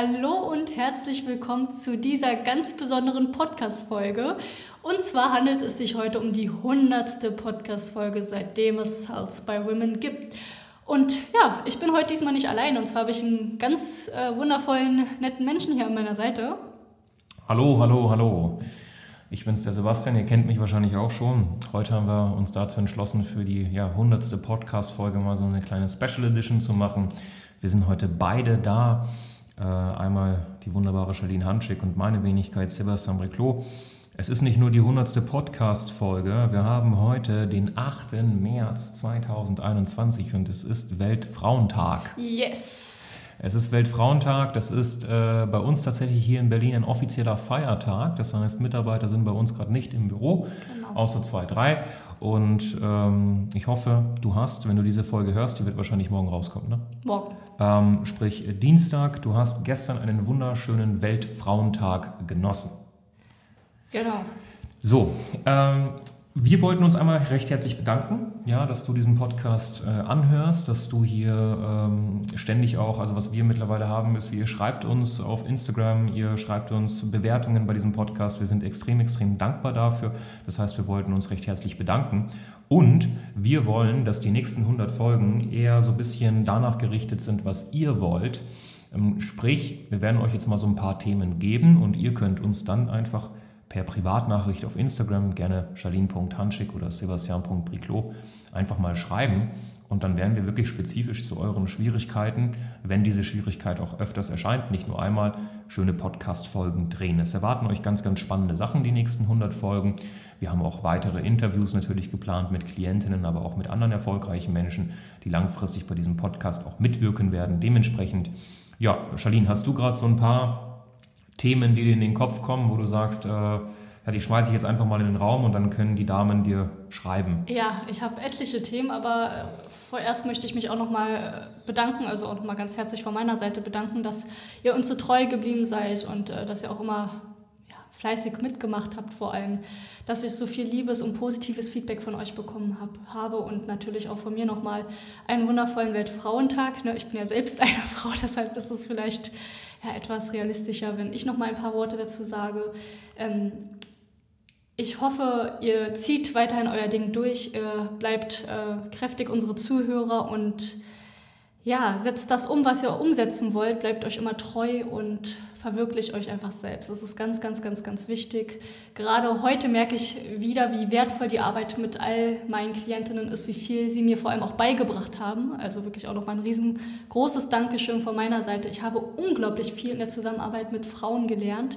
Hallo und herzlich willkommen zu dieser ganz besonderen Podcast-Folge. Und zwar handelt es sich heute um die hundertste Podcast-Folge, seitdem es Sales by Women gibt. Und ja, ich bin heute diesmal nicht allein. Und zwar habe ich einen ganz äh, wundervollen, netten Menschen hier an meiner Seite. Hallo, hallo, hallo. Ich bin's, der Sebastian. Ihr kennt mich wahrscheinlich auch schon. Heute haben wir uns dazu entschlossen, für die ja, 100. Podcast-Folge mal so eine kleine Special Edition zu machen. Wir sind heute beide da. Äh, einmal die wunderbare Charlene Hanschik und meine Wenigkeit Sebastian Briclot. Es ist nicht nur die 100. Podcast-Folge. Wir haben heute den 8. März 2021 und es ist Weltfrauentag. Yes! Es ist Weltfrauentag. Das ist äh, bei uns tatsächlich hier in Berlin ein offizieller Feiertag. Das heißt, Mitarbeiter sind bei uns gerade nicht im Büro, genau. außer zwei, drei. Und ähm, ich hoffe, du hast, wenn du diese Folge hörst, die wird wahrscheinlich morgen rauskommen, ne? Morgen. Ähm, sprich Dienstag. Du hast gestern einen wunderschönen Weltfrauentag genossen. Genau. So, ähm, wir wollten uns einmal recht herzlich bedanken, ja, dass du diesen Podcast äh, anhörst, dass du hier ähm, ständig auch, also was wir mittlerweile haben, ist, ihr schreibt uns auf Instagram, ihr schreibt uns Bewertungen bei diesem Podcast. Wir sind extrem, extrem dankbar dafür. Das heißt, wir wollten uns recht herzlich bedanken. Und wir wollen, dass die nächsten 100 Folgen eher so ein bisschen danach gerichtet sind, was ihr wollt. Ähm, sprich, wir werden euch jetzt mal so ein paar Themen geben und ihr könnt uns dann einfach per Privatnachricht auf Instagram, gerne charlene.hanschik oder sebastian.briclot, einfach mal schreiben. Und dann werden wir wirklich spezifisch zu euren Schwierigkeiten, wenn diese Schwierigkeit auch öfters erscheint, nicht nur einmal, schöne Podcast-Folgen drehen. Es erwarten euch ganz, ganz spannende Sachen die nächsten 100 Folgen. Wir haben auch weitere Interviews natürlich geplant mit Klientinnen, aber auch mit anderen erfolgreichen Menschen, die langfristig bei diesem Podcast auch mitwirken werden. Dementsprechend, ja, Charlene, hast du gerade so ein paar Themen, die dir in den Kopf kommen, wo du sagst, äh, ja, die schmeiße ich jetzt einfach mal in den Raum und dann können die Damen dir schreiben. Ja, ich habe etliche Themen, aber äh, vorerst möchte ich mich auch nochmal äh, bedanken, also auch nochmal ganz herzlich von meiner Seite bedanken, dass ihr uns so treu geblieben seid und äh, dass ihr auch immer ja, fleißig mitgemacht habt, vor allem, dass ich so viel Liebes und positives Feedback von euch bekommen hab, habe und natürlich auch von mir nochmal einen wundervollen Weltfrauentag. Ne? Ich bin ja selbst eine Frau, deshalb ist es vielleicht ja, etwas realistischer, wenn ich noch mal ein paar Worte dazu sage. Ähm, ich hoffe, ihr zieht weiterhin euer Ding durch, ihr bleibt äh, kräftig unsere Zuhörer und ja, setzt das um, was ihr umsetzen wollt, bleibt euch immer treu und verwirklicht euch einfach selbst. Das ist ganz, ganz, ganz, ganz wichtig. Gerade heute merke ich wieder, wie wertvoll die Arbeit mit all meinen Klientinnen ist, wie viel sie mir vor allem auch beigebracht haben. Also wirklich auch noch mal ein riesengroßes Dankeschön von meiner Seite. Ich habe unglaublich viel in der Zusammenarbeit mit Frauen gelernt,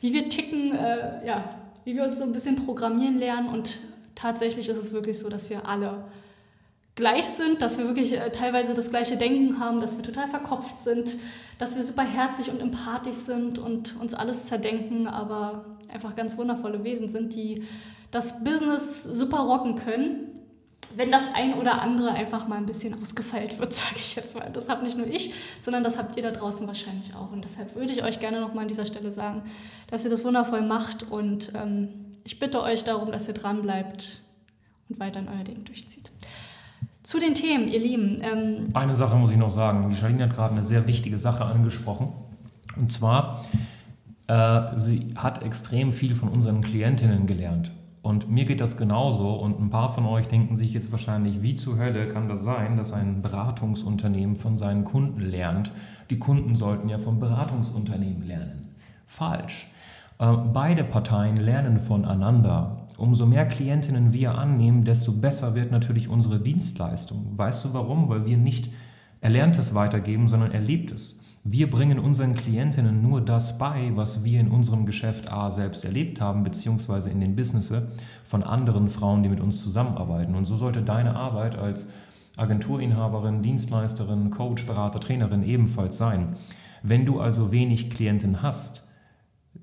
wie wir ticken, äh, ja, wie wir uns so ein bisschen programmieren lernen und tatsächlich ist es wirklich so, dass wir alle gleich sind, dass wir wirklich äh, teilweise das gleiche Denken haben, dass wir total verkopft sind, dass wir super herzlich und empathisch sind und uns alles zerdenken, aber einfach ganz wundervolle Wesen sind, die das Business super rocken können. Wenn das ein oder andere einfach mal ein bisschen ausgefeilt wird, sage ich jetzt mal. Das habt nicht nur ich, sondern das habt ihr da draußen wahrscheinlich auch. Und deshalb würde ich euch gerne nochmal an dieser Stelle sagen, dass ihr das wundervoll macht. Und ähm, ich bitte euch darum, dass ihr dran bleibt und weiter in euer Ding durchzieht. Zu den Themen, ihr Lieben. Ähm eine Sache muss ich noch sagen. Die Charlene hat gerade eine sehr wichtige Sache angesprochen. Und zwar, äh, sie hat extrem viel von unseren Klientinnen gelernt. Und mir geht das genauso. Und ein paar von euch denken sich jetzt wahrscheinlich, wie zur Hölle kann das sein, dass ein Beratungsunternehmen von seinen Kunden lernt? Die Kunden sollten ja vom Beratungsunternehmen lernen. Falsch. Äh, beide Parteien lernen voneinander. Umso mehr Klientinnen wir annehmen, desto besser wird natürlich unsere Dienstleistung. Weißt du warum? Weil wir nicht Erlerntes weitergeben, sondern Erlebtes. Wir bringen unseren Klientinnen nur das bei, was wir in unserem Geschäft A selbst erlebt haben, beziehungsweise in den Businesses von anderen Frauen, die mit uns zusammenarbeiten. Und so sollte deine Arbeit als Agenturinhaberin, Dienstleisterin, Coach, Berater, Trainerin ebenfalls sein. Wenn du also wenig Klienten hast,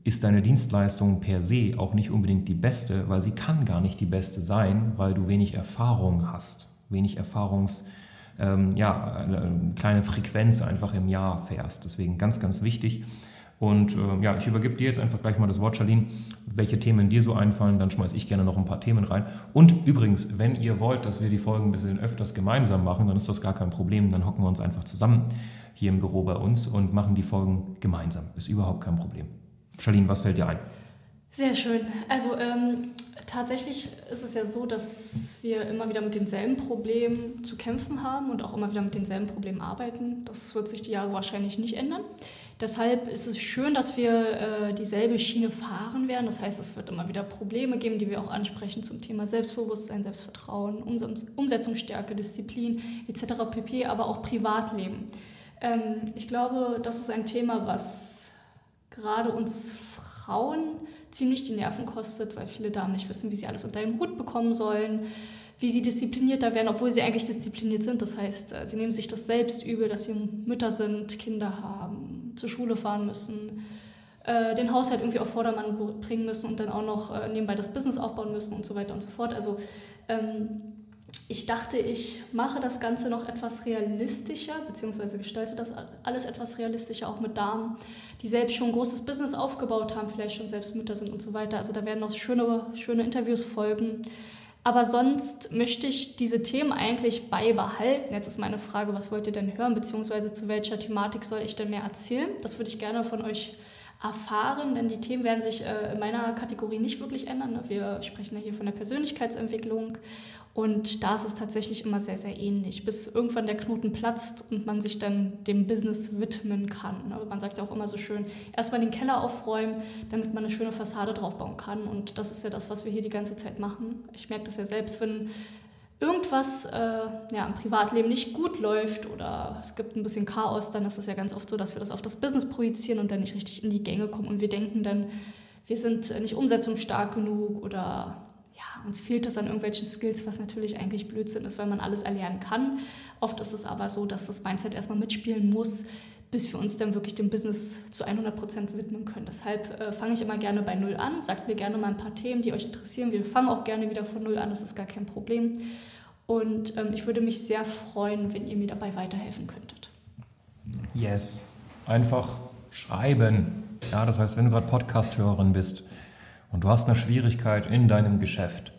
ist deine Dienstleistung per se auch nicht unbedingt die beste, weil sie kann gar nicht die beste sein, weil du wenig Erfahrung hast, wenig Erfahrungs, ähm, ja, eine kleine Frequenz einfach im Jahr fährst. Deswegen ganz, ganz wichtig. Und äh, ja, ich übergebe dir jetzt einfach gleich mal das Wort, Charlene. Welche Themen dir so einfallen, dann schmeiße ich gerne noch ein paar Themen rein. Und übrigens, wenn ihr wollt, dass wir die Folgen ein bisschen öfters gemeinsam machen, dann ist das gar kein Problem. Dann hocken wir uns einfach zusammen hier im Büro bei uns und machen die Folgen gemeinsam. Ist überhaupt kein Problem. Charlene, was fällt dir ein? Sehr schön. Also ähm, tatsächlich ist es ja so, dass wir immer wieder mit denselben Problemen zu kämpfen haben und auch immer wieder mit denselben Problemen arbeiten. Das wird sich die Jahre wahrscheinlich nicht ändern. Deshalb ist es schön, dass wir äh, dieselbe Schiene fahren werden. Das heißt, es wird immer wieder Probleme geben, die wir auch ansprechen zum Thema Selbstbewusstsein, Selbstvertrauen, Umsetzungsstärke, Disziplin etc. pp., aber auch Privatleben. Ähm, ich glaube, das ist ein Thema, was gerade uns Frauen ziemlich die Nerven kostet, weil viele Damen nicht wissen, wie sie alles unter den Hut bekommen sollen, wie sie disziplinierter werden, obwohl sie eigentlich diszipliniert sind. Das heißt, äh, sie nehmen sich das selbst übel, dass sie Mütter sind, Kinder haben, zur Schule fahren müssen, äh, den Haushalt irgendwie auf Vordermann bringen müssen und dann auch noch äh, nebenbei das Business aufbauen müssen und so weiter und so fort. Also ähm, ich dachte, ich mache das Ganze noch etwas realistischer, beziehungsweise gestalte das alles etwas realistischer, auch mit Damen, die selbst schon ein großes Business aufgebaut haben, vielleicht schon selbst Mütter sind und so weiter. Also da werden noch schöne, schöne Interviews folgen. Aber sonst möchte ich diese Themen eigentlich beibehalten. Jetzt ist meine Frage, was wollt ihr denn hören, beziehungsweise zu welcher Thematik soll ich denn mehr erzählen? Das würde ich gerne von euch erfahren, denn die Themen werden sich äh, in meiner Kategorie nicht wirklich ändern. Wir sprechen ja hier von der Persönlichkeitsentwicklung und da ist es tatsächlich immer sehr, sehr ähnlich, bis irgendwann der Knoten platzt und man sich dann dem Business widmen kann. Aber man sagt ja auch immer so schön, erstmal den Keller aufräumen, damit man eine schöne Fassade draufbauen kann. Und das ist ja das, was wir hier die ganze Zeit machen. Ich merke das ja selbst, wenn irgendwas äh, ja, im Privatleben nicht gut läuft oder es gibt ein bisschen Chaos, dann ist es ja ganz oft so, dass wir das auf das Business projizieren und dann nicht richtig in die Gänge kommen und wir denken dann, wir sind nicht umsetzungsstark genug oder ja, uns fehlt das an irgendwelchen Skills, was natürlich eigentlich Blödsinn ist, weil man alles erlernen kann. Oft ist es aber so, dass das Mindset erstmal mitspielen muss, bis wir uns dann wirklich dem Business zu 100 Prozent widmen können. Deshalb äh, fange ich immer gerne bei Null an. Sagt mir gerne mal ein paar Themen, die euch interessieren. Wir fangen auch gerne wieder von Null an, das ist gar kein Problem. Und ähm, ich würde mich sehr freuen, wenn ihr mir dabei weiterhelfen könntet. Yes, einfach schreiben. Ja, das heißt, wenn du gerade Podcast-Hörerin bist, und du hast eine Schwierigkeit in deinem Geschäft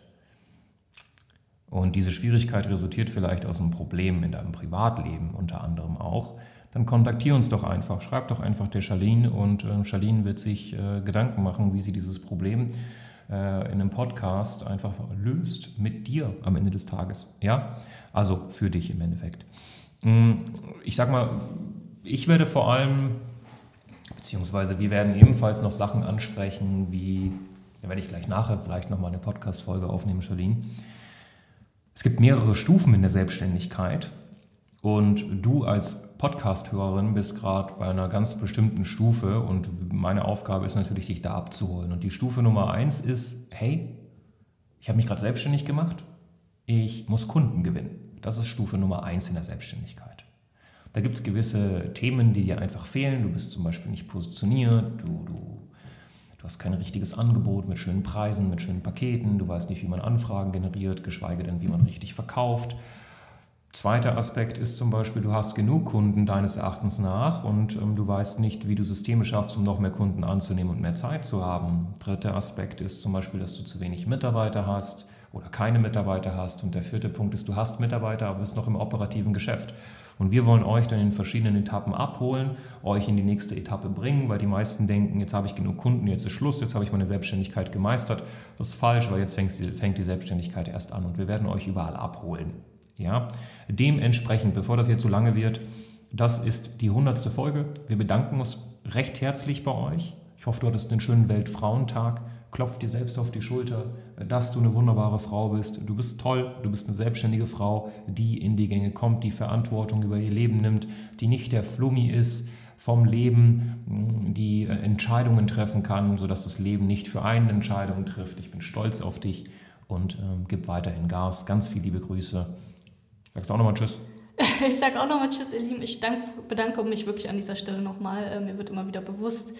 und diese Schwierigkeit resultiert vielleicht aus einem Problem in deinem Privatleben unter anderem auch, dann kontaktier uns doch einfach. Schreib doch einfach der Charlene und äh, Charlene wird sich äh, Gedanken machen, wie sie dieses Problem äh, in einem Podcast einfach löst mit dir am Ende des Tages. Ja, also für dich im Endeffekt. Mm, ich sag mal, ich werde vor allem, beziehungsweise wir werden ebenfalls noch Sachen ansprechen wie da werde ich gleich nachher vielleicht nochmal eine Podcast-Folge aufnehmen, Charlene. Es gibt mehrere Stufen in der Selbstständigkeit und du als Podcast-Hörerin bist gerade bei einer ganz bestimmten Stufe und meine Aufgabe ist natürlich, dich da abzuholen. Und die Stufe Nummer eins ist, hey, ich habe mich gerade selbstständig gemacht, ich muss Kunden gewinnen. Das ist Stufe Nummer eins in der Selbstständigkeit. Da gibt es gewisse Themen, die dir einfach fehlen. Du bist zum Beispiel nicht positioniert, du, du Du hast kein richtiges Angebot mit schönen Preisen, mit schönen Paketen. Du weißt nicht, wie man Anfragen generiert, geschweige denn, wie man richtig verkauft. Zweiter Aspekt ist zum Beispiel, du hast genug Kunden deines Erachtens nach und ähm, du weißt nicht, wie du Systeme schaffst, um noch mehr Kunden anzunehmen und mehr Zeit zu haben. Dritter Aspekt ist zum Beispiel, dass du zu wenig Mitarbeiter hast oder keine Mitarbeiter hast. Und der vierte Punkt ist, du hast Mitarbeiter, aber bist noch im operativen Geschäft. Und wir wollen euch dann in verschiedenen Etappen abholen, euch in die nächste Etappe bringen, weil die meisten denken, jetzt habe ich genug Kunden, jetzt ist Schluss, jetzt habe ich meine Selbstständigkeit gemeistert. Das ist falsch, weil jetzt fängt die Selbstständigkeit erst an und wir werden euch überall abholen. Ja? Dementsprechend, bevor das jetzt zu so lange wird, das ist die hundertste Folge. Wir bedanken uns recht herzlich bei euch. Ich hoffe, du hattest einen schönen Weltfrauentag klopf dir selbst auf die Schulter, dass du eine wunderbare Frau bist. Du bist toll, du bist eine selbstständige Frau, die in die Gänge kommt, die Verantwortung über ihr Leben nimmt, die nicht der Flummi ist vom Leben, die äh, Entscheidungen treffen kann, sodass das Leben nicht für einen Entscheidungen trifft. Ich bin stolz auf dich und ähm, gib weiterhin Gas. Ganz viele liebe Grüße. Sagst du auch nochmal Tschüss? Ich sage auch nochmal Tschüss, ihr Lieben. Ich dank, bedanke mich wirklich an dieser Stelle nochmal. Äh, mir wird immer wieder bewusst,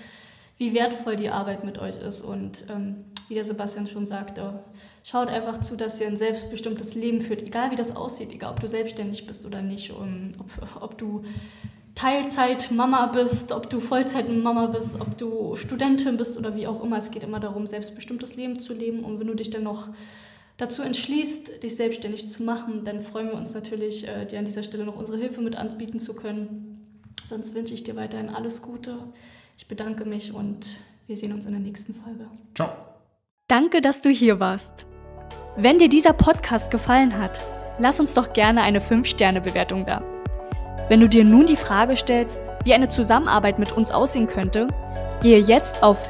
wie wertvoll die Arbeit mit euch ist. Und ähm, wie der Sebastian schon sagte, schaut einfach zu, dass ihr ein selbstbestimmtes Leben führt, egal wie das aussieht, egal ob du selbstständig bist oder nicht, um, ob, ob du Teilzeit-Mama bist, ob du Vollzeit-Mama bist, ob du Studentin bist oder wie auch immer. Es geht immer darum, selbstbestimmtes Leben zu leben. Und wenn du dich dann noch dazu entschließt, dich selbstständig zu machen, dann freuen wir uns natürlich, äh, dir an dieser Stelle noch unsere Hilfe mit anbieten zu können. Sonst wünsche ich dir weiterhin alles Gute. Ich bedanke mich und wir sehen uns in der nächsten Folge. Ciao. Danke, dass du hier warst. Wenn dir dieser Podcast gefallen hat, lass uns doch gerne eine 5-Sterne-Bewertung da. Wenn du dir nun die Frage stellst, wie eine Zusammenarbeit mit uns aussehen könnte, gehe jetzt auf